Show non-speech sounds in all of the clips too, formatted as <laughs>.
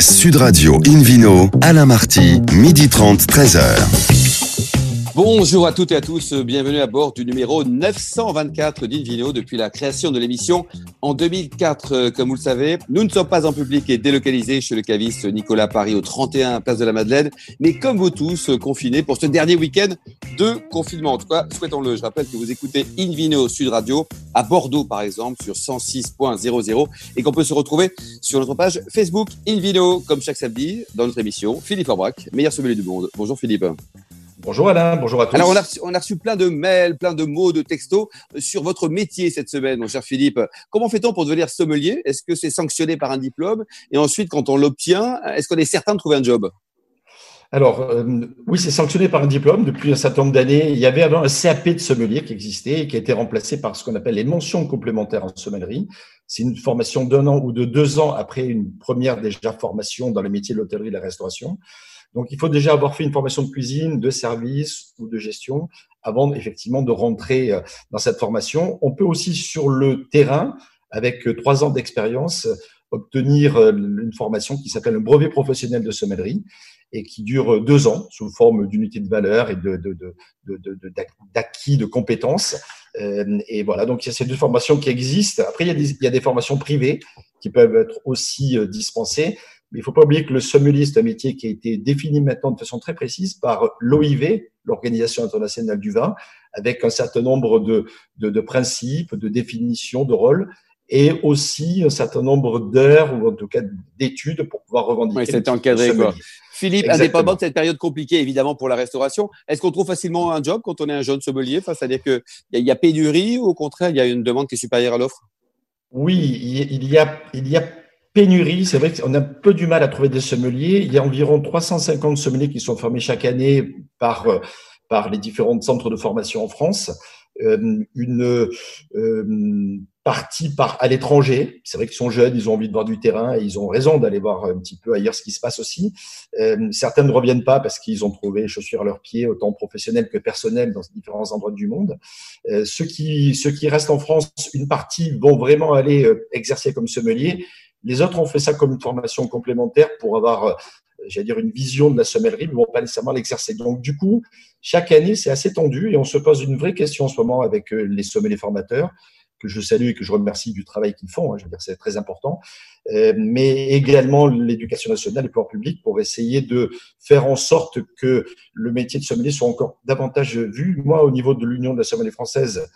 Sud Radio Invino, Alain Marty, midi 30, 13h. Bonjour à toutes et à tous, bienvenue à bord du numéro 924 d'Invino depuis la création de l'émission en 2004. Comme vous le savez, nous ne sommes pas en public et délocalisés chez le caviste Nicolas Paris au 31 Place de la Madeleine, mais comme vous tous, confinés pour ce dernier week-end de confinement. En tout cas, souhaitons-le. Je rappelle que vous écoutez Invino Sud Radio à Bordeaux, par exemple, sur 106.00 et qu'on peut se retrouver sur notre page Facebook Invino, comme chaque samedi, dans notre émission. Philippe Aubrac, meilleur sommelier du monde. Bonjour Philippe. Bonjour Alain, bonjour à tous. Alors, on a, reçu, on a, reçu, plein de mails, plein de mots, de textos sur votre métier cette semaine, mon cher Philippe. Comment fait-on pour devenir sommelier? Est-ce que c'est sanctionné par un diplôme? Et ensuite, quand on l'obtient, est-ce qu'on est certain de trouver un job? Alors, euh, oui, c'est sanctionné par un diplôme depuis un certain nombre d'années. Il y avait avant un CAP de sommelier qui existait et qui a été remplacé par ce qu'on appelle les mentions complémentaires en sommellerie. C'est une formation d'un an ou de deux ans après une première déjà formation dans le métier de l'hôtellerie et de la restauration. Donc, il faut déjà avoir fait une formation de cuisine, de service ou de gestion avant effectivement de rentrer euh, dans cette formation. On peut aussi sur le terrain, avec euh, trois ans d'expérience, obtenir euh, une formation qui s'appelle le brevet professionnel de sommellerie et qui dure deux ans sous forme d'unité de valeur et de, d'acquis de compétences. Et voilà, donc il y a ces deux formations qui existent. Après, il y a des formations privées qui peuvent être aussi dispensées. Mais il ne faut pas oublier que le sommelier, c'est un métier qui a été défini maintenant de façon très précise par l'OIV, l'Organisation internationale du vin, avec un certain nombre de, de, de principes, de définitions, de rôles, et aussi un certain nombre d'heures, ou en tout cas d'études, pour pouvoir revendiquer. Oui, c'est encadré, quoi. Philippe, Exactement. indépendamment de cette période compliquée, évidemment, pour la restauration, est-ce qu'on trouve facilement un job quand on est un jeune sommelier Enfin, C'est-à-dire qu'il y, y a pénurie ou au contraire, il y a une demande qui est supérieure à l'offre? Oui, il y a, il y a pénurie, c'est vrai qu'on a un peu du mal à trouver des sommeliers. Il y a environ 350 sommeliers qui sont formés chaque année par, euh, par les différents centres de formation en France. Euh, une euh, partie par à l'étranger. C'est vrai qu'ils sont jeunes, ils ont envie de voir du terrain et ils ont raison d'aller voir un petit peu ailleurs ce qui se passe aussi. Euh, certains ne reviennent pas parce qu'ils ont trouvé chaussures à leurs pieds, autant professionnels que personnels, dans différents endroits du monde. Ceux qui ceux qui restent en France, une partie vont vraiment aller exercer comme sommelier. Les autres ont fait ça comme une formation complémentaire pour avoir, euh, j'allais dire, une vision de la sommellerie, mais vont pas nécessairement l'exercer. Donc, du coup, chaque année, c'est assez tendu et on se pose une vraie question en ce moment avec euh, les sommeliers formateurs que je salue et que je remercie du travail qu'ils font. Hein, je veux dire, c'est très important. Euh, mais également l'éducation nationale et le pouvoir public pour essayer de faire en sorte que le métier de sommelier soit encore davantage vu. Moi, au niveau de l'Union de la sommelier française,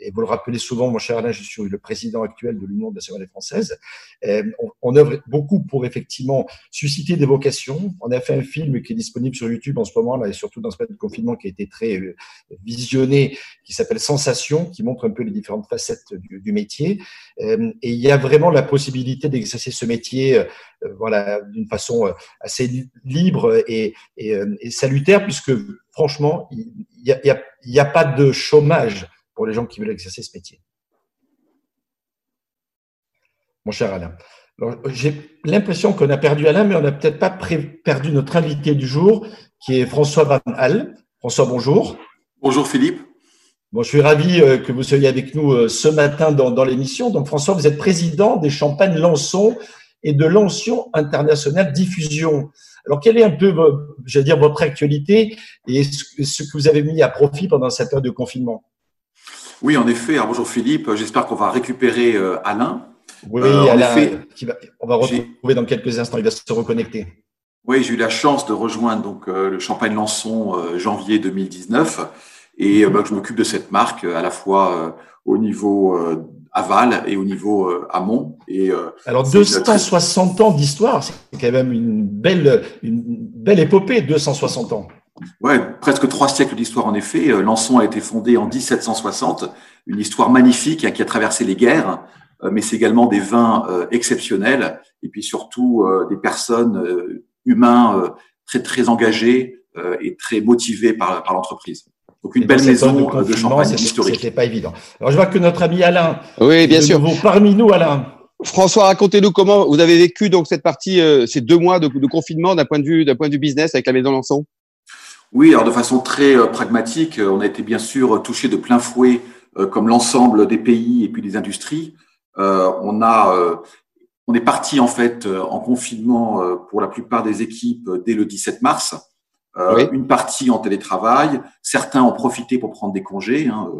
et vous le rappelez souvent, mon cher Alain, je suis le président actuel de l'Union sommelier française. Euh, on, on, œuvre beaucoup pour effectivement susciter des vocations. On a fait un film qui est disponible sur YouTube en ce moment, là, et surtout dans ce période de confinement qui a été très euh, visionné, qui s'appelle Sensation, qui montre un peu les différentes facettes du, du métier. Euh, et il y a vraiment la possibilité d'exercer ce métier voilà, d'une façon assez libre et, et, et salutaire, puisque franchement, il n'y a, a, a pas de chômage pour les gens qui veulent exercer ce métier. Mon cher Alain. J'ai l'impression qu'on a perdu Alain, mais on n'a peut-être pas perdu notre invité du jour, qui est François Van Hal. François, bonjour. Bonjour Philippe. Bon, je suis ravi euh, que vous soyez avec nous euh, ce matin dans, dans l'émission. Donc, François, vous êtes président des Champagnes Lançon et de Lançon International Diffusion. Alors, quelle est un peu, dire, votre actualité et ce que vous avez mis à profit pendant cette période de confinement? Oui, en effet. Alors, bonjour Philippe. J'espère qu'on va récupérer euh, Alain. Oui, euh, Alain, effet, va, on va retrouver dans quelques instants. Il va se reconnecter. Oui, j'ai eu la chance de rejoindre donc euh, le Champagne Lançon euh, janvier 2019 et mmh. bah, je m'occupe de cette marque à la fois au niveau aval et au niveau amont. Et, Alors 260 très... ans d'histoire, c'est quand même une belle, une belle épopée, 260 ans. Ouais, presque trois siècles d'histoire en effet. Euh, Lançon a été fondé en 1760, une histoire magnifique hein, qui a traversé les guerres, euh, mais c'est également des vins euh, exceptionnels et puis surtout des personnes humains très très engagés et très motivés par, par l'entreprise. Donc une et belle maison de, de champagne historique. C'était pas évident. Alors je vois que notre ami Alain, oui bien sûr, parmi nous Alain. François, racontez-nous comment vous avez vécu donc cette partie, ces deux mois de, de confinement d'un point de vue d'un point de vue business avec la maison Lançon? Oui, alors de façon très euh, pragmatique, euh, on a été bien sûr touché de plein fouet, euh, comme l'ensemble des pays et puis des industries. on a on est parti en fait en confinement pour la plupart des équipes dès le 17 mars. Une partie en télétravail, certains ont profité pour prendre des congés, hein,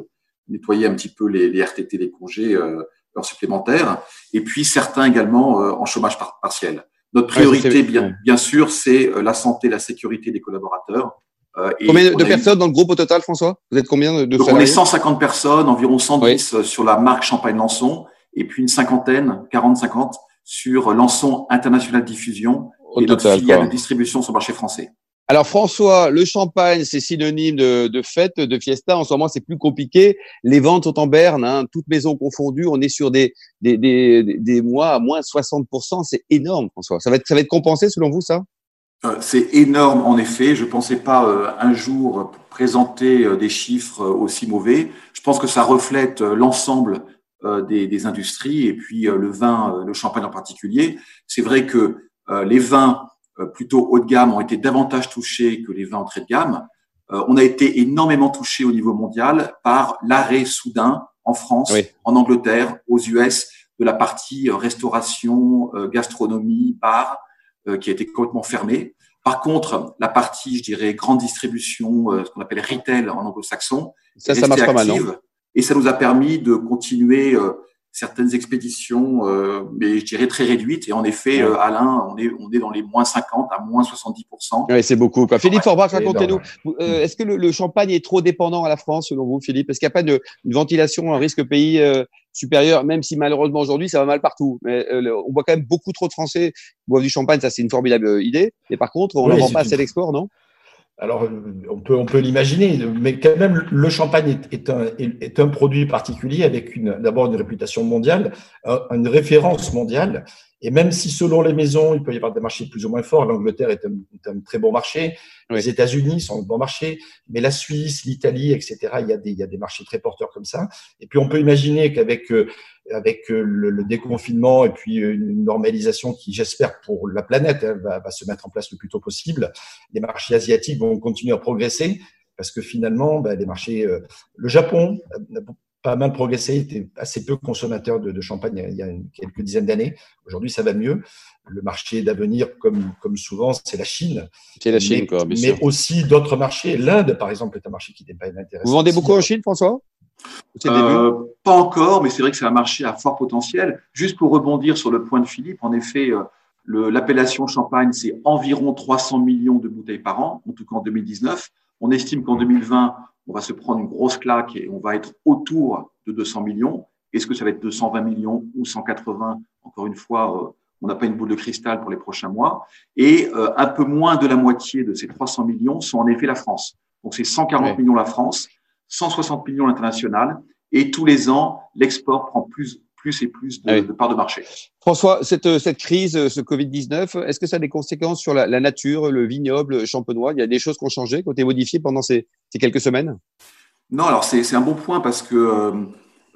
nettoyer un petit peu les, les RTT des congés heures supplémentaires, et puis certains également en chômage partiel. Notre priorité, bien, bien sûr, c'est la santé, la sécurité des collaborateurs. Euh, combien de personnes dans le groupe au total, François? Vous êtes combien de Donc On est 150 personnes, environ 110 sur la marque Champagne-Lançon, et puis une cinquantaine, 40-50 sur Lançon International Diffusion et notre filiale de distribution sur le marché français. Alors François, le champagne, c'est synonyme de, de, fête, de fiesta. En ce moment, c'est plus compliqué. Les ventes sont en berne, hein, toutes maisons confondues. On est sur des, des, des, des mois à moins 60%. C'est énorme, François. Ça va être, ça va être compensé selon vous, ça? euh, c'est énorme en effet. Je ne pensais pas euh, un jour présenter euh, des chiffres aussi mauvais. Je pense que ça reflète l'ensemble des, industries et puis le vin, le champagne en particulier. C'est vrai que les vins plutôt haut de gamme ont été davantage touchés que les vins entrée de gamme. On a été énormément touché au niveau mondial par l'arrêt soudain en France, en Angleterre, aux US de la partie restauration, gastronomie, bar euh, qui a été complètement fermée. Par contre, la partie, je dirais, grande distribution, euh, ce qu'on appelle retail en anglo-saxon, ça, ça marche pas mal. Et ça nous a permis de continuer euh, certaines expéditions, euh, mais je dirais très réduites. Et en effet, euh, Alain, on est, on est dans les moins 50 à moins 70%. Oui, c'est beaucoup. Quoi. Philippe Forbach, racontez-nous. Euh, est-ce que le, le, champagne est trop dépendant à la France, selon vous, Philippe? Est-ce qu'il n'y a pas de, une ventilation, un risque pays euh, supérieur, même si malheureusement aujourd'hui, ça va mal partout? Mais on voit quand même beaucoup trop de Français boivent du champagne, ça c'est une formidable idée. Mais par contre, on ne vend pas assez l'export, non? Alors, on peut, on peut l'imaginer, mais quand même, le champagne est, un, est un produit particulier avec d'abord une réputation mondiale, une référence mondiale. Et même si selon les maisons, il peut y avoir des marchés plus ou moins forts, l'Angleterre est, un, très bon marché, les États-Unis sont un bon marché, mais la Suisse, l'Italie, etc., il y, a des, il y a des marchés très porteurs comme ça. Et puis on peut imaginer qu'avec euh, avec euh, le, déconfinement et puis une normalisation qui, j'espère, pour la planète, hein, va, va, se mettre en place le plus tôt possible, les marchés asiatiques vont continuer à progresser parce que finalement, ben, les marchés, euh, le Japon pas mal progressé, était assez peu consommateur de, de champagne il y a quelques dizaines d'années. Aujourd'hui, ça va mieux. Le marché d'avenir, comme, comme souvent, c'est la Chine. C'est la Chine, mais, quoi, Mais aussi d'autres marchés. L'Inde, par exemple, est un marché qui n'est pas intéressant. Vous vendez beaucoup en Chine, François? Euh, Pas encore, mais c'est vrai que c'est un marché à fort potentiel. Juste pour rebondir sur le point de Philippe, en effet, euh, l'appellation champagne, c'est environ 300 millions de bouteilles par an, en tout cas en 2019. On estime qu'en 2020, on va se prendre une grosse claque et on va être autour de 200 millions. Est-ce que ça va être 220 millions ou 180 Encore une fois, euh, on n'a pas une boule de cristal pour les prochains mois. Et un peu moins de la moitié de ces 300 millions sont en effet la France. Donc c'est 140 millions la France, 160 millions l'international. Et tous les ans, l'export prend plus, plus et plus de, de parts de marché. François, cette, cette crise, ce Covid-19, est-ce que ça a des conséquences sur la, la, nature, le vignoble champenois? Il y a des choses qui ont changé, qui ont été modifiées pendant ces, ces quelques semaines? Non, alors c'est un bon point parce que euh,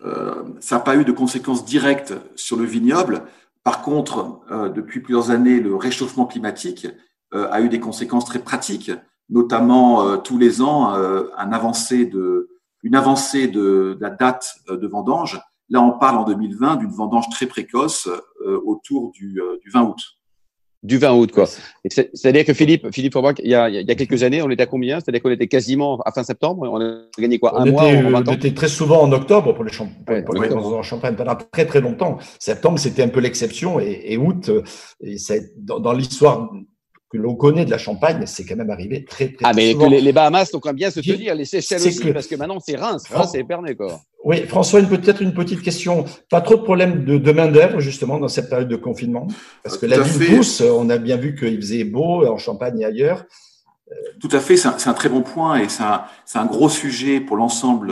euh, ça n'a pas eu de conséquences directes sur le vignoble. Par contre, euh, depuis plusieurs années, le réchauffement climatique euh, a eu des conséquences très pratiques, notamment euh, tous les ans euh, un avancée de, une avancée de, de la date de vendange Là, on parle en 2020 d'une vendange très précoce euh, autour du, euh, du, 20 août. Du 20 août, quoi. C'est-à-dire que Philippe, Philippe il y, a, il y a quelques années, on était à combien? C'est-à-dire qu'on était quasiment à fin septembre. On a gagné quoi? On Un était, mois On était très souvent en octobre pour les champagnes, ouais, pour les en champagne pendant très très longtemps. Septembre, c'était un peu l'exception et, et, août, et ça, dans, dans l'histoire que l'on connaît de la Champagne, c'est quand même arrivé très, très Ah, mais souvent. les, les, Bahamas sont quand même bien se tenir, les Seychelles aussi, que... parce que maintenant c'est Reims, Reims c'est Épernay, quoi. Oui, François, peut-être une petite question. Pas trop de problèmes de, de main-d'œuvre, justement, dans cette période de confinement? Parce que Tout la vie pousse, on a bien vu qu'il faisait beau en Champagne et ailleurs. Tout à fait, c'est un, un, très bon point et c'est un, un, gros sujet pour l'ensemble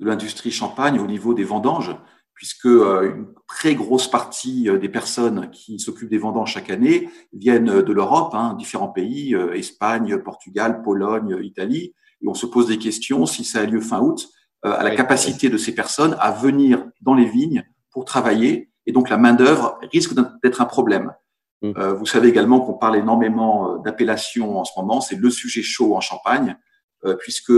de l'industrie champagne au niveau des vendanges puisque euh, une très grosse partie euh, des personnes qui s'occupent des vendanges chaque année viennent de l'Europe, hein, différents pays, euh, Espagne, Portugal, Pologne, Italie, et on se pose des questions si ça a lieu fin août, à la capacité de ces personnes à venir dans les vignes pour travailler, et donc la main d'œuvre risque d'être un problème. Mmh. vous savez également qu'on parle énormément d'appellations en ce moment, c'est le sujet chaud en Champagne, puisque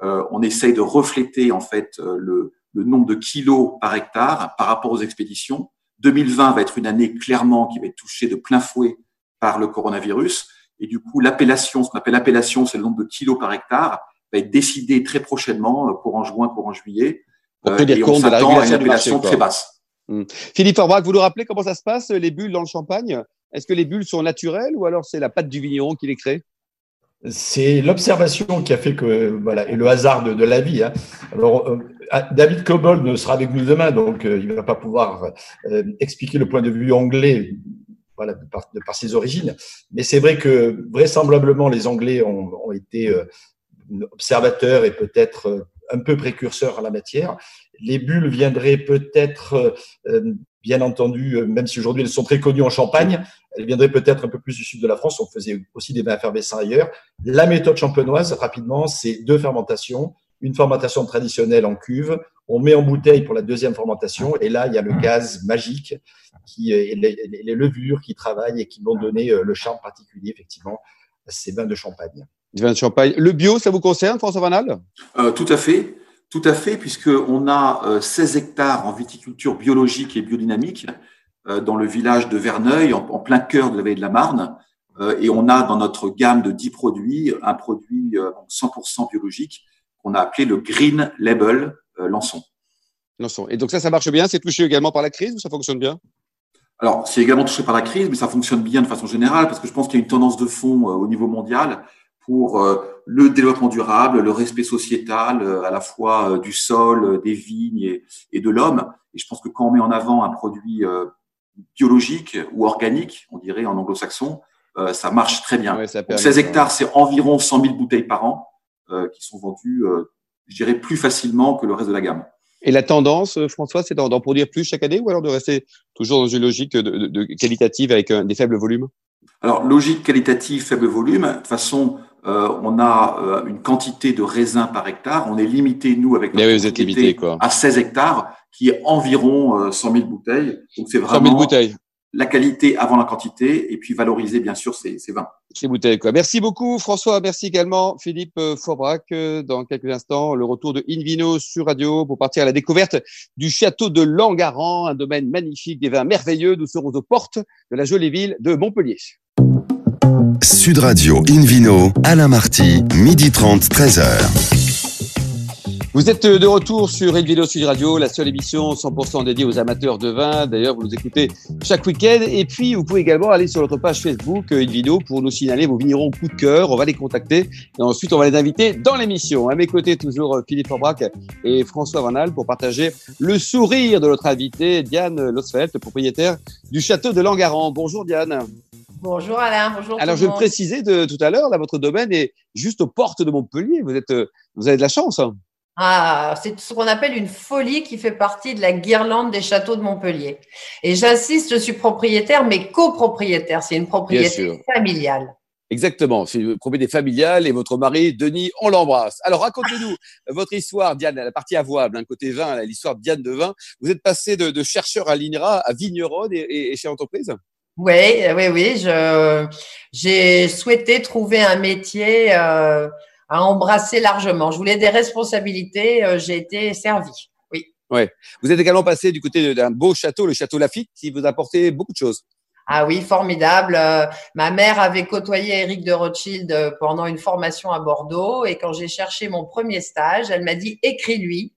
on essaye de refléter en fait le le nombre de kilos par hectare par rapport aux expéditions. 2020 va être une année clairement qui va être touchée de plein fouet par le coronavirus. Et du coup, l'appellation, ce qu'on appelle l'appellation, c'est le nombre de kilos par hectare, va être décidé très prochainement, euh, courant juin, courant juillet. Pour tenir euh, compte de la à une appellation très basse. Hmm. Philippe Orbach, vous nous rappelez comment ça se passe, les bulles dans le champagne? Est-ce que les bulles sont naturelles ou alors c'est la pâte du vigneron qui les crée? C'est l'observation qui a fait que, voilà, et le hasard de, la vie. Hein. Alors, euh, ah, David Cobold ne sera avec nous demain, donc il ne va pas pouvoir expliquer le point de vue anglais voilà, de, par, ses origines. Mais c'est vrai que vraisemblablement, les Anglais ont, ont été euh, observateurs et peut-être euh, un peu précurseurs à la matière. Les bulles viendraient peut-être, euh, bien entendu, même si aujourd'hui elles sont très connues en Champagne, elles viendraient peut-être un peu plus du sud de la France. On faisait aussi des vins effervescents ailleurs. La méthode champenoise, rapidement, c'est deux fermentations, une fermentation traditionnelle en cuve, on met en bouteille pour la deuxième fermentation, et là, il y a le gaz magique qui, et les, levures qui travaillent et qui vont donner euh, le charme particulier, effectivement, à ces vins de champagne. Vins de champagne. Le bio, ça vous concerne, François Vanal euh, Tout à fait. Tout à fait, puisqu'on a 16 euh, hectares en viticulture biologique et biodynamique dans le village de Verneuil, en, plein cœur de la vallée de la Marne. et on a dans notre gamme de 10 produits un produit 100% biologique qu'on a appelé le Green Label Lançon. Lançon. Et donc ça, ça marche bien C'est touché également par la crise ou ça fonctionne bien? Alors, c'est également touché par la crise, mais ça fonctionne bien de façon générale parce que je pense qu'il y a une tendance de fond euh, au niveau mondial pour euh, le développement durable, le respect sociétal euh, à la fois du sol, des vignes et, de l'homme. Et je pense que quand on met en avant un produit biologique ou organique, on dirait en anglo-saxon, ça marche très bien. 16 hectares, c'est environ 100 000 bouteilles par an qui sont vendues, je dirais, plus facilement que le reste de la gamme. Et la tendance, euh, François, c'est d'en produire plus chaque année ou alors de rester toujours dans une logique de, qualitative avec euh, des faibles volumes? Alors, logique qualitative, faible volume. De toute façon, euh, on a une quantité de raisins par hectare. On est limité, nous, avec notre vous êtes limité, quoi. à 16 hectares, qui est environ 100 000 bouteilles. Donc, c'est vraiment. 100 000 bouteilles la qualité avant la quantité et puis valoriser bien sûr ces, vins. Ces bouteilles. Quoi. Merci beaucoup François, merci également Philippe euh, Forbrac. Euh, dans quelques instants, le retour de Invino sur Radio pour partir à la découverte du château de Langaran, un domaine magnifique, des vins merveilleux. Nous serons aux portes de la jolie ville de Montpellier. Sud Radio Invino, Alain Marty, midi 30, 13h. Vous êtes de retour sur Une Vidéo Sud Radio, la seule émission 100% dédiée aux amateurs de vin. D'ailleurs, vous nous écoutez chaque week-end. Et puis, vous pouvez également aller sur notre page Facebook Une Vidéo pour nous signaler vos vignerons coup de cœur. On va les contacter et ensuite, on va les inviter dans l'émission. À mes côtés, toujours Philippe Forbrac et François Vanal pour partager le sourire de notre invité, Diane Losfeld, propriétaire du château de Langaran. Bonjour Diane. Bonjour Alain, bonjour. Alors je le précisais de, tout à l'heure, là, votre domaine est juste aux portes de Montpellier. Vous êtes, vous avez de la chance. Hein. Ah, c'est ce qu'on appelle une folie qui fait partie de la guirlande des châteaux de Montpellier. Et j'insiste, je suis propriétaire, mais copropriétaire. C'est une propriété familiale. Exactement, c'est une propriété familiale et votre mari, Denis, on l'embrasse. Alors racontez-nous <laughs> votre histoire, Diane, la partie avouable, un côté vin, l'histoire de Diane de vin. Vous êtes passé de, chercheur à l'INRA à vigneronne et, chez l'entreprise Oui, oui, oui. J'ai souhaité trouver un métier. Euh, à embrasser largement. Je voulais des responsabilités, euh, j'ai été servi. Oui. Ouais. Vous êtes également passé du côté d'un beau château, le château Lafitte, qui vous a apporté beaucoup de choses. Ah oui, formidable. Euh, ma mère avait côtoyé Eric de Rothschild pendant une formation à Bordeaux et quand j'ai cherché mon premier stage, elle m'a dit écris-lui.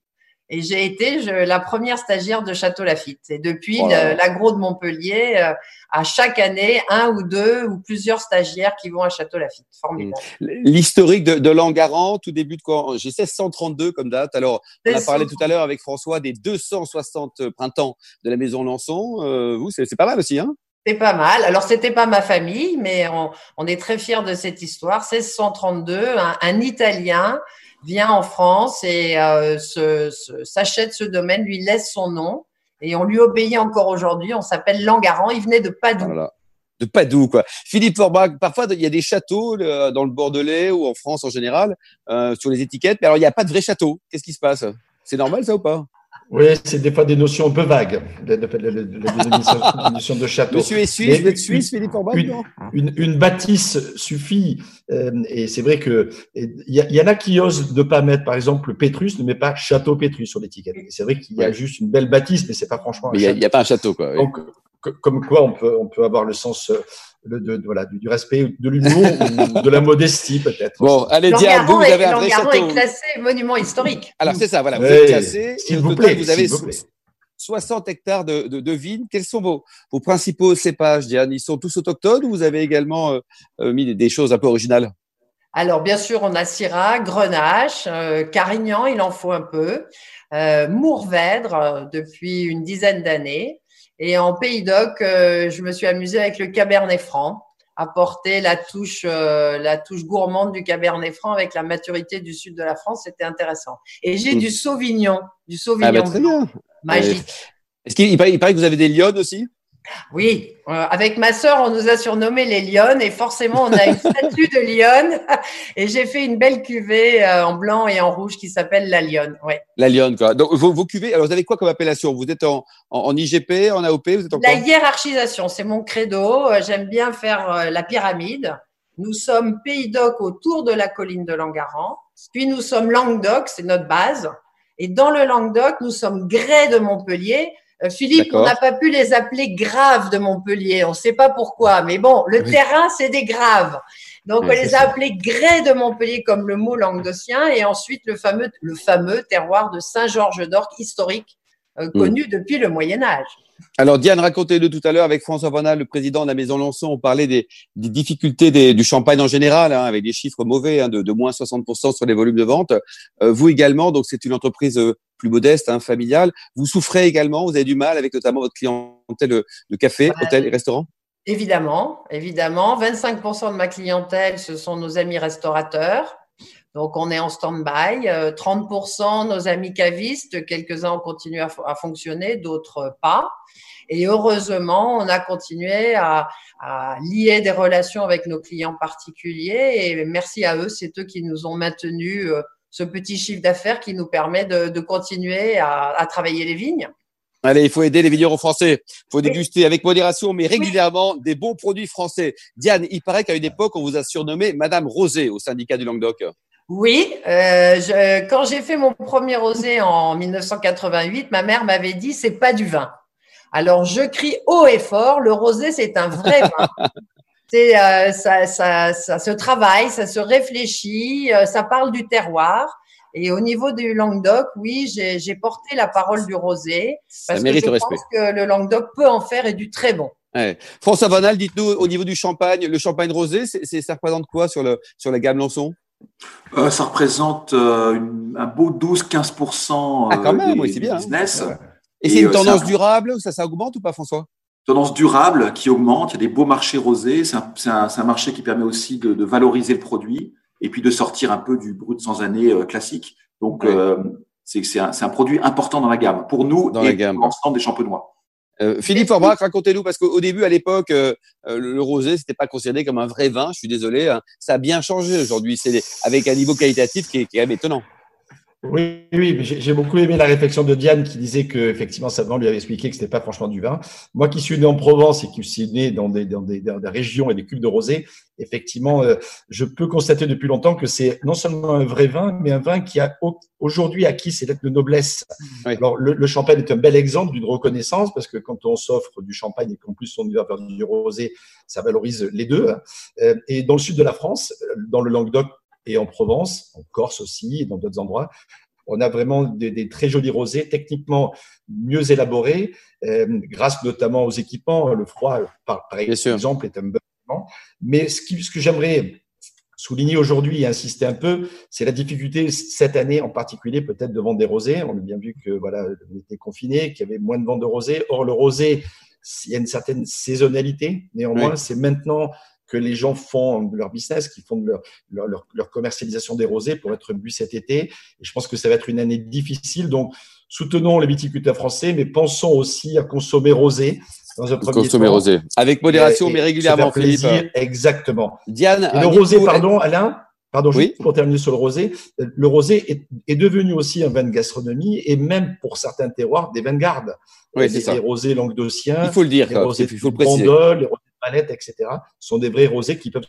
Et j'ai été la première stagiaire de Château Lafitte. Et depuis, l'agro de Montpellier, euh, à chaque année, un ou deux ou plusieurs stagiaires qui vont à Château Lafitte. Formidable. Mmh. L'historique de, de Langaran, tout début de quand J'ai 1632 comme date. Alors, on a parlé tout à l'heure avec François des 260 printemps de la maison Lançon. Euh, vous, c'est pas mal aussi, hein? C'est pas mal. Alors, c'était pas ma famille, mais on, est très fiers de cette histoire. 1632, un, un Italien vient en France et euh, s'achète ce domaine, lui laisse son nom et on lui obéit encore aujourd'hui. On s'appelle Langaran. Il venait de Padoue. De Padoue, quoi. Philippe Forbach, parfois, il y a des châteaux dans le Bordelais ou en France en général, euh, sur les étiquettes. Mais alors, il n'y a pas de vrai château. Qu'est-ce qui se passe? C'est normal, ça, ou pas? Oui, c'est des fois des notions un peu vagues, la, notion de château. Monsieur est suisse, vous êtes suisse, Philippe Orban une, une, une, bâtisse suffit, euh, et c'est vrai que il y, en a qui osent ne pas mettre, par exemple, Pétrus ne met pas château Pétrus sur l'étiquette. C'est vrai qu'il y a juste une belle bâtisse, mais c'est pas franchement. Mais il n'y a, pas un château, quoi. Donc, comme quoi, on peut, on peut avoir le sens de, voilà, du, respect, de l'humour ou de la <laughs> modestie peut-être. Bon, allez Diane, vous, vous avez un vrai château. est classé monument historique. Alors c'est ça, voilà, vous êtes classé. S'il vous plaît, vous avez 60 hectares de, de, vignes. Quels sont vos, vos principaux cépages, Diane? Ils sont tous autochtones ou vous avez également euh, euh, mis des, choses un peu originales? Alors, bien sûr, on a Syrah, Grenache, euh, Carignan, il en faut un peu, euh, Mourvèdre depuis une dizaine d'années, et en Pays d'Oc, euh, je me suis amusée avec le Cabernet Franc, apporter la touche, euh, la touche gourmande du Cabernet Franc avec la maturité du sud de la France, c'était intéressant. Et j'ai mm. du Sauvignon, du Sauvignon ah bah, très bien. magique. Est-ce qu'il paraît, il paraît que vous avez des lionnes aussi? Oui, euh, avec ma sœur, on nous a surnommé les lionnes et forcément, on a une <laughs> statue de lionne. <laughs> Et j'ai fait une belle cuvée euh, en blanc et en rouge qui s'appelle la lionne. Ouais. La lionne, quoi. Donc, vos, cuvées, alors vous avez quoi comme appellation? Vous êtes en, en, IGP, en AOP vous êtes en La hiérarchisation, c'est mon credo. Euh, j'aime bien faire la pyramide. Nous sommes Pays d'Oc autour de la colline de Langaran. Puis nous sommes Languedoc, c'est notre base. Et dans le Languedoc, nous sommes Grès de Montpellier euh, Philippe, on n'a pas pu les appeler graves de Montpellier. On ne sait pas pourquoi, mais bon, le terrain, c'est des graves. Donc, on les a appelés grès de Montpellier comme le mot languedocien et ensuite le fameux, le fameux terroir de Saint-Georges d'Orc historique euh, mm. connu depuis le Moyen Âge. Alors Diane, racontez-le tout à l'heure avec François Vanal, le président de la Maison Lançon, on parlait des, difficultés du champagne en général, hein, avec des chiffres mauvais, hein, de, moins 60% sur les volumes de vente. Euh, vous également, donc c'est une entreprise euh, plus modeste, hein, familiale. Vous souffrez également, vous avez du mal avec notamment votre clientèle de, café, hôtel et restaurant? Évidemment, évidemment. 25% de ma clientèle, ce sont nos amis restaurateurs. Donc, on est en stand-by. 30% euh, nos amis cavistes, quelques-uns ont continué à, fonctionner, d'autres pas. Et heureusement, on a continué à, lier des relations avec nos clients particuliers. Et merci à eux, c'est eux qui nous ont maintenu euh, ce petit chiffre d'affaires qui nous permet de, continuer à, travailler les vignes. Allez, il faut aider les vignerons français. Il faut déguster avec modération, mais régulièrement, des bons produits français. Diane, il paraît qu'à une époque, on vous a surnommé Madame Rosé au syndicat du Languedoc. Oui, euh, quand j'ai fait mon premier rosé en 1988, ma mère m'avait dit c'est pas du vin. Alors je crie haut et fort, le rosé c'est un vrai vin. <laughs> C'est euh, ça, ça, ça, se travaille, ça se réfléchit, euh, ça parle du terroir. Et au niveau du Languedoc, oui, j'ai porté la parole du rosé parce que je pense que le Languedoc peut en faire et du très bon. Ouais. François Vanal, dites-nous au niveau du champagne, le champagne rosé, c'est ça représente quoi sur, le, sur la gamme Lançon? Euh, ça représente euh, un beau 12-15% ah, quand même, oui, bien, hein. business. Et, c'est une euh, tendance durable ça, ça augmente ou pas, François? Tendance durable qui augmente. Il y a des beaux marchés rosés. C'est un, un, marché qui permet aussi de, de, valoriser le produit et puis de sortir un peu du brut sans année classique. Donc, c'est un, un, produit important dans la gamme pour nous dans et pour l'ensemble des champenois. Euh, Philippe Orbach, racontez-nous, parce qu'au début, à l'époque, euh, euh, le rosé, c'était pas considéré comme un vrai vin. Je suis désolé, hein. ça a bien changé aujourd'hui. C'est avec un niveau qualitatif qui est, qui est étonnant. Oui, oui, j'ai beaucoup aimé la réflexion de Diane qui disait que effectivement Savant lui avait expliqué que c'était pas franchement du vin. Moi qui suis né en Provence et qui suis né dans des, dans des, dans des régions et des cubes de rosé, effectivement, euh, je peux constater depuis longtemps que c'est non seulement un vrai vin, mais un vin qui a aujourd'hui acquis ses lettres de noblesse. Alors le, le, champagne est un bel exemple d'une reconnaissance parce que quand on s'offre du champagne et qu'en plus on va faire du rosé, ça valorise les deux. Hein. Euh, et dans le sud de la France, dans le Languedoc et en Provence, en Corse aussi, et dans d'autres endroits. On a vraiment des, très jolis rosés, techniquement mieux élaborés, euh, grâce notamment aux équipements. Le froid, par, exemple, est un bon élément. Mais ce, ce que j'aimerais souligner aujourd'hui et insister un peu, c'est la difficulté cette année en particulier peut-être de vendre des rosés. On a bien vu que voilà, on était confiné, qu'il y avait moins de ventes de rosés. Or, le rosé, il y a une certaine saisonnalité. Néanmoins, c'est maintenant que les gens font leur business, qui font leur, leur, leur, commercialisation des rosés pour être bu cet été. Et je pense que ça va être une année difficile. Donc, soutenons les viticulteurs français, mais pensons aussi à consommer rosé. Dans un premier consommer rosé. Avec modération, mais régulièrement, Philippe. Exactement. Diane. le rosé, pardon, Alain, Pardon, Oui. juste pour terminer sur le rosé, le rosé est, est devenu aussi un vin de gastronomie et même pour certains terroirs des vins de garde. Oui, Euh, c'est ça. les rosés languedociens, Il faut le dire, les rosés il faut le de préciser. Les rosés etc. sont des vrais rosés qui peuvent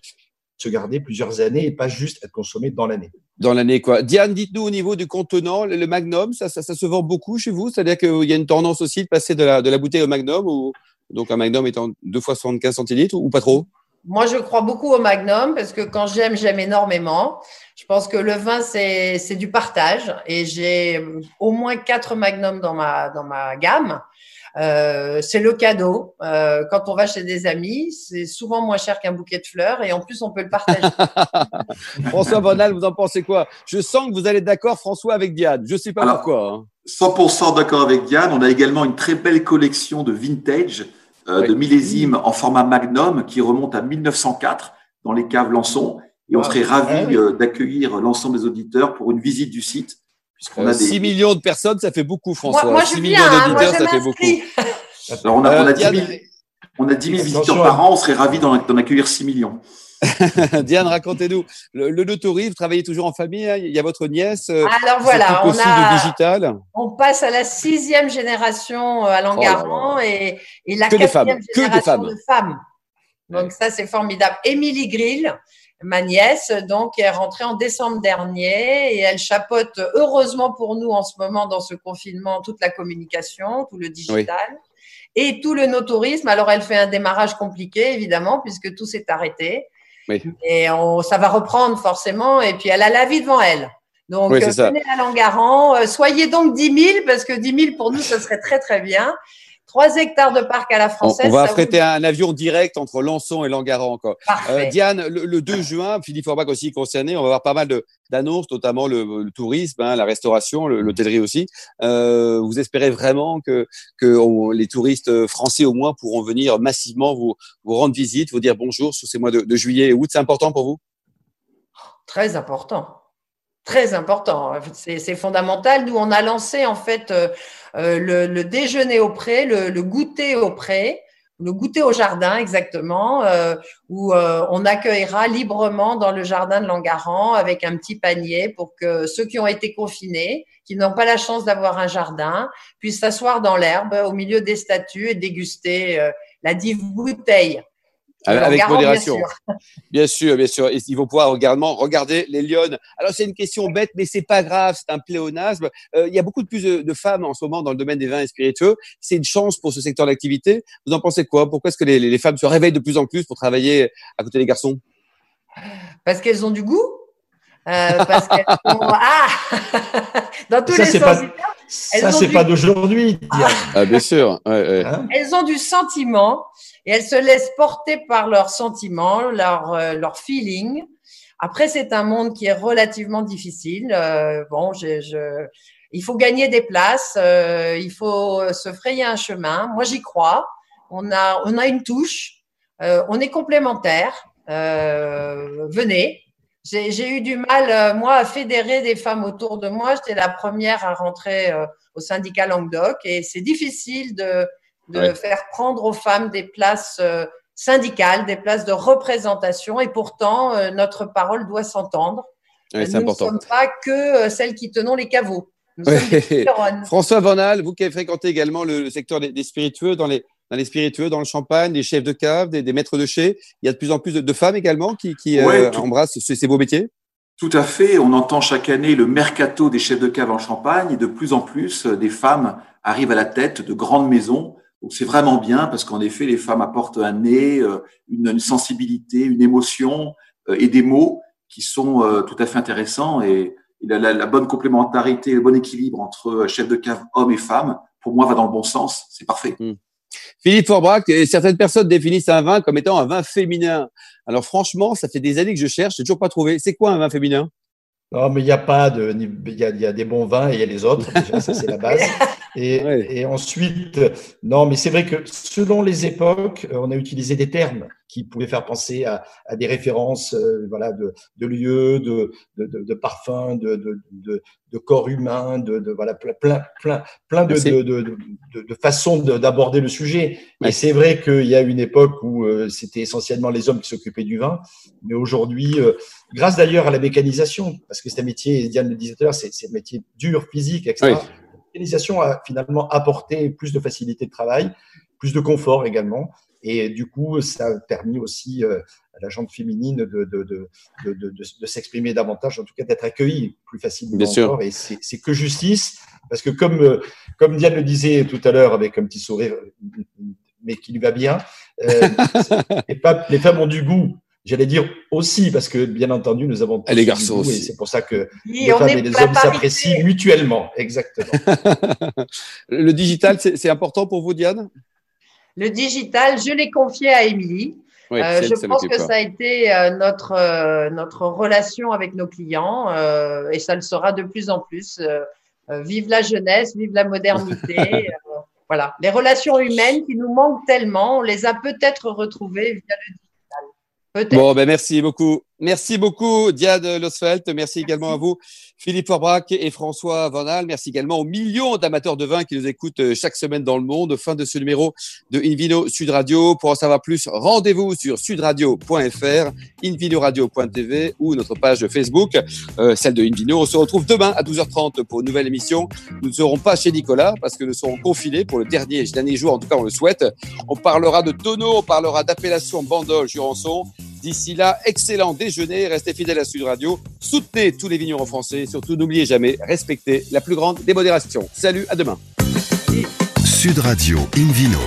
se garder plusieurs années et pas juste être consommés dans l'année. Dans l'année, quoi. Diane, dites-nous au niveau du contenant, le, Magnum, ça, ça, ça se vend beaucoup chez vous? C'est-à-dire qu'il y a une tendance aussi de passer de la, de la bouteille au Magnum, ou donc un Magnum étant deux fois 75 centilitres, ou pas trop? Moi, je crois beaucoup au Magnum parce que quand j'aime, j'aime énormément. Je pense que le vin, c'est c'est du partage et j'ai au moins quatre Magnums dans ma, dans ma gamme. Euh, c'est le cadeau. Euh, quand on va chez des amis, c'est souvent moins cher qu'un bouquet de fleurs et en plus, on peut le partager. <laughs> François Bonal, vous en pensez quoi? Je sens que vous allez être d'accord, François, avec Diane. Je sais pas Alors, pourquoi. hein. 100% d'accord avec Diane. On a également une très belle collection de vintage, euh, Oui. de millésimes en format Magnum qui remonte à 1904 dans les caves Lançon. Et on serait ravis ah oui. euh, d'accueillir l'ensemble des auditeurs pour une visite du site. Puisqu'on Euh, a des... 6 millions de personnes, ça fait beaucoup, François. moi, moi, je 6 viens, millions hein, d'auditeurs, je ça fait beaucoup. <laughs> Alors, on a, on a Euh, 10 Diane, 000, on a 10 000 Attention. visiteurs par an. On serait ravis d'en d'en accueillir 6 millions. <laughs> Diane, racontez-nous. Le, le Notori, vous travaillez toujours en famille. hein il y a votre nièce. euh, Alors voilà, on a, digital. on passe à la sixième génération euh, à Langaran et, et la Oh Que des femmes, quatrième que des génération femmes. de femmes. Donc ça, c'est formidable. Émilie Grill, ma nièce, donc, est rentrée en décembre dernier et elle chapeaute, heureusement pour nous en ce moment, dans ce confinement, toute la communication, tout le digital. Et tout le no-tourisme. Alors, elle fait un démarrage compliqué, évidemment, puisque tout s'est arrêté. Oui. Et on, ça va reprendre forcément. Et puis, elle a la vie devant elle. Donc, Oui, ça. venez à Langaran. Euh, soyez donc 10 000, parce que 10 000 pour nous, ce serait très, très bien. 3 hectares de parc à la française. on va ça vous- affréter un avion direct entre Lançon et Langaran encore. Euh. Diane, le, le 2 juin, Philippe Forbach aussi concerné, on va avoir pas mal d'annonces, notamment le, le tourisme, hein, la restauration, le- l'hôtellerie aussi. Euh, vous espérez vraiment que, que on- les touristes français au moins pourront venir massivement vous, vous rendre visite, vous dire bonjour sur ces mois de, de juillet et août. C'est important pour vous? Très important. Très important. C'est fondamental. Nous, on a lancé en fait euh, euh, le, déjeuner au pré, le, goûter au pré, le goûter au jardin exactement, euh, où on accueillera librement dans le jardin de Langaran avec un petit panier pour que ceux qui ont été confinés, qui n'ont pas la chance d'avoir un jardin, puissent s'asseoir dans l'herbe au milieu des statues et déguster la dive bouteille. Avec- Langaran, bien modération. sûr. <laughs> Bien sûr, bien sûr. Ils vont pouvoir également regarder les lionnes. Alors, c'est une question bête, mais c'est pas grave. C'est un pléonasme. Euh, il y a beaucoup de plus de, de femmes en ce moment dans le domaine des vins et spiritueux. C'est une chance pour ce secteur d'activité. Vous en pensez quoi? Pourquoi est-ce que les, les femmes se réveillent de plus en plus pour travailler à côté des garçons? Parce qu'elles ont du goût. Euh, parce qu'elles <laughs> ont... Ah <laughs> Dans tous Ça, les c'est sens pas- du terme, Elles Ça, c'est du- pas d'aujourd'hui, <laughs> ah, Bien sûr. Ouais, ouais. Hein? Elles ont du sentiment et elles se laissent porter par leurs sentiments, leur, euh, leur feeling. Après, c'est un monde qui est relativement difficile. Euh, bon, je, je- il faut gagner des places, euh, il faut se frayer un chemin. Moi, j'y crois. On a, on a une touche. Euh, on est complémentaires. Euh, venez. J'ai eu du mal, euh, moi, à fédérer des femmes autour de moi. J'étais la première à rentrer euh, au syndicat Languedoc et c'est difficile de, de Ouais. faire prendre aux femmes des places euh, syndicales, des places de représentation et pourtant, notre parole doit s'entendre. Ouais, c'est Nous important. ne sommes pas que celles qui tenons les caveaux. Nous Ouais. <laughs> François Vanal, vous qui avez fréquenté également le, le secteur des, des spiritueux, dans les, dans les spiritueux, dans le champagne, des chefs de cave, des, des maîtres de chais, il y a de plus en plus de, de femmes également qui, qui Ouais, euh, tout- embrassent ces, ces beaux métiers. Tout à fait. On entend chaque année le mercato des chefs de cave en Champagne et de plus en plus euh, des femmes arrivent à la tête de grandes maisons. Donc c'est vraiment bien parce qu'en effet, les femmes apportent un nez, euh, une, une sensibilité, une émotion et des mots qui sont tout à fait intéressants. Et, et la, la- la bonne complémentarité, le bon équilibre entre chefs de cave hommes et femmes, pour moi, va dans le bon sens. C'est parfait. Philippe Forbrac, certaines personnes définissent un vin comme étant un vin féminin. Alors franchement, ça fait des années que je cherche, j'ai toujours pas trouvé. C'est quoi un vin féminin? Non, mais il n'y a pas de. Il y a, il y a des bons vins et il y a les autres. <laughs> Déjà, ça, c'est la base. Et, Ouais. et ensuite, non, mais c'est vrai que selon les époques, euh, on a utilisé des termes qui pouvaient faire penser à, à des références, euh, voilà, de, de lieux, de, de, de, de parfums, de, de, corps humain, de, de voilà, plein, plein, plein de, de, de, de, façons d'aborder le sujet. Et c'est vrai qu'il y a une époque où euh, c'était essentiellement les hommes qui s'occupaient du vin, mais aujourd'hui, euh, grâce d'ailleurs à la mécanisation, parce que c'est un métier, Diane le disait tout à l'heure, c'est un métier dur, physique, etc. La mécanisation a finalement apporté plus de facilité de travail, plus de confort également. Et du coup, ça a permis aussi euh, la gente féminine de, de, de, de s'exprimer davantage, en tout cas d'être accueillie plus facilement Bien encore. Et c'est que justice, parce que comme, euh, comme Diane le disait tout à l'heure avec un petit sourire, mais qui lui va bien, euh, <laughs> les, les femmes ont du goût J'allais dire aussi, parce que bien entendu, nous avons tous les garçons aussi. Et c'est pour ça que les femmes et les hommes s'apprécient mutuellement. Exactement. <laughs> le digital, c'est important pour vous, Diane? Le digital, je l'ai confié à Émilie. Euh, je pense que ça a été euh, notre, euh, notre relation avec nos clients et ça le sera de plus en plus. vive la jeunesse, vive la modernité. <laughs> voilà, les relations humaines qui nous manquent tellement, on les a peut-être retrouvées via le Bon, ben merci beaucoup. Merci beaucoup, Diane Losfeld. Merci également à vous, Philippe Forbrac et François Vanal. Merci également aux millions d'amateurs de vin qui nous écoutent euh, chaque semaine dans le monde. Fin de ce numéro de Invino Sud Radio. Pour en savoir plus, rendez-vous sur sudradio.fr, invinoradio.tv ou notre page Facebook, euh, celle de Invino. On se retrouve demain à 12h30 pour une nouvelle émission. Nous ne serons pas chez Nicolas parce que nous serons confinés pour le dernier, dernier jour. En tout cas, on le souhaite. On parlera de tonneaux, on parlera d'appellation Bandol, Jurançon. D'ici là, excellent déjeuner, restez fidèles à Sud Radio, soutenez tous les vignerons français et surtout n'oubliez jamais, respectez la plus grande démodération. Salut, à demain. Sud Radio Invino.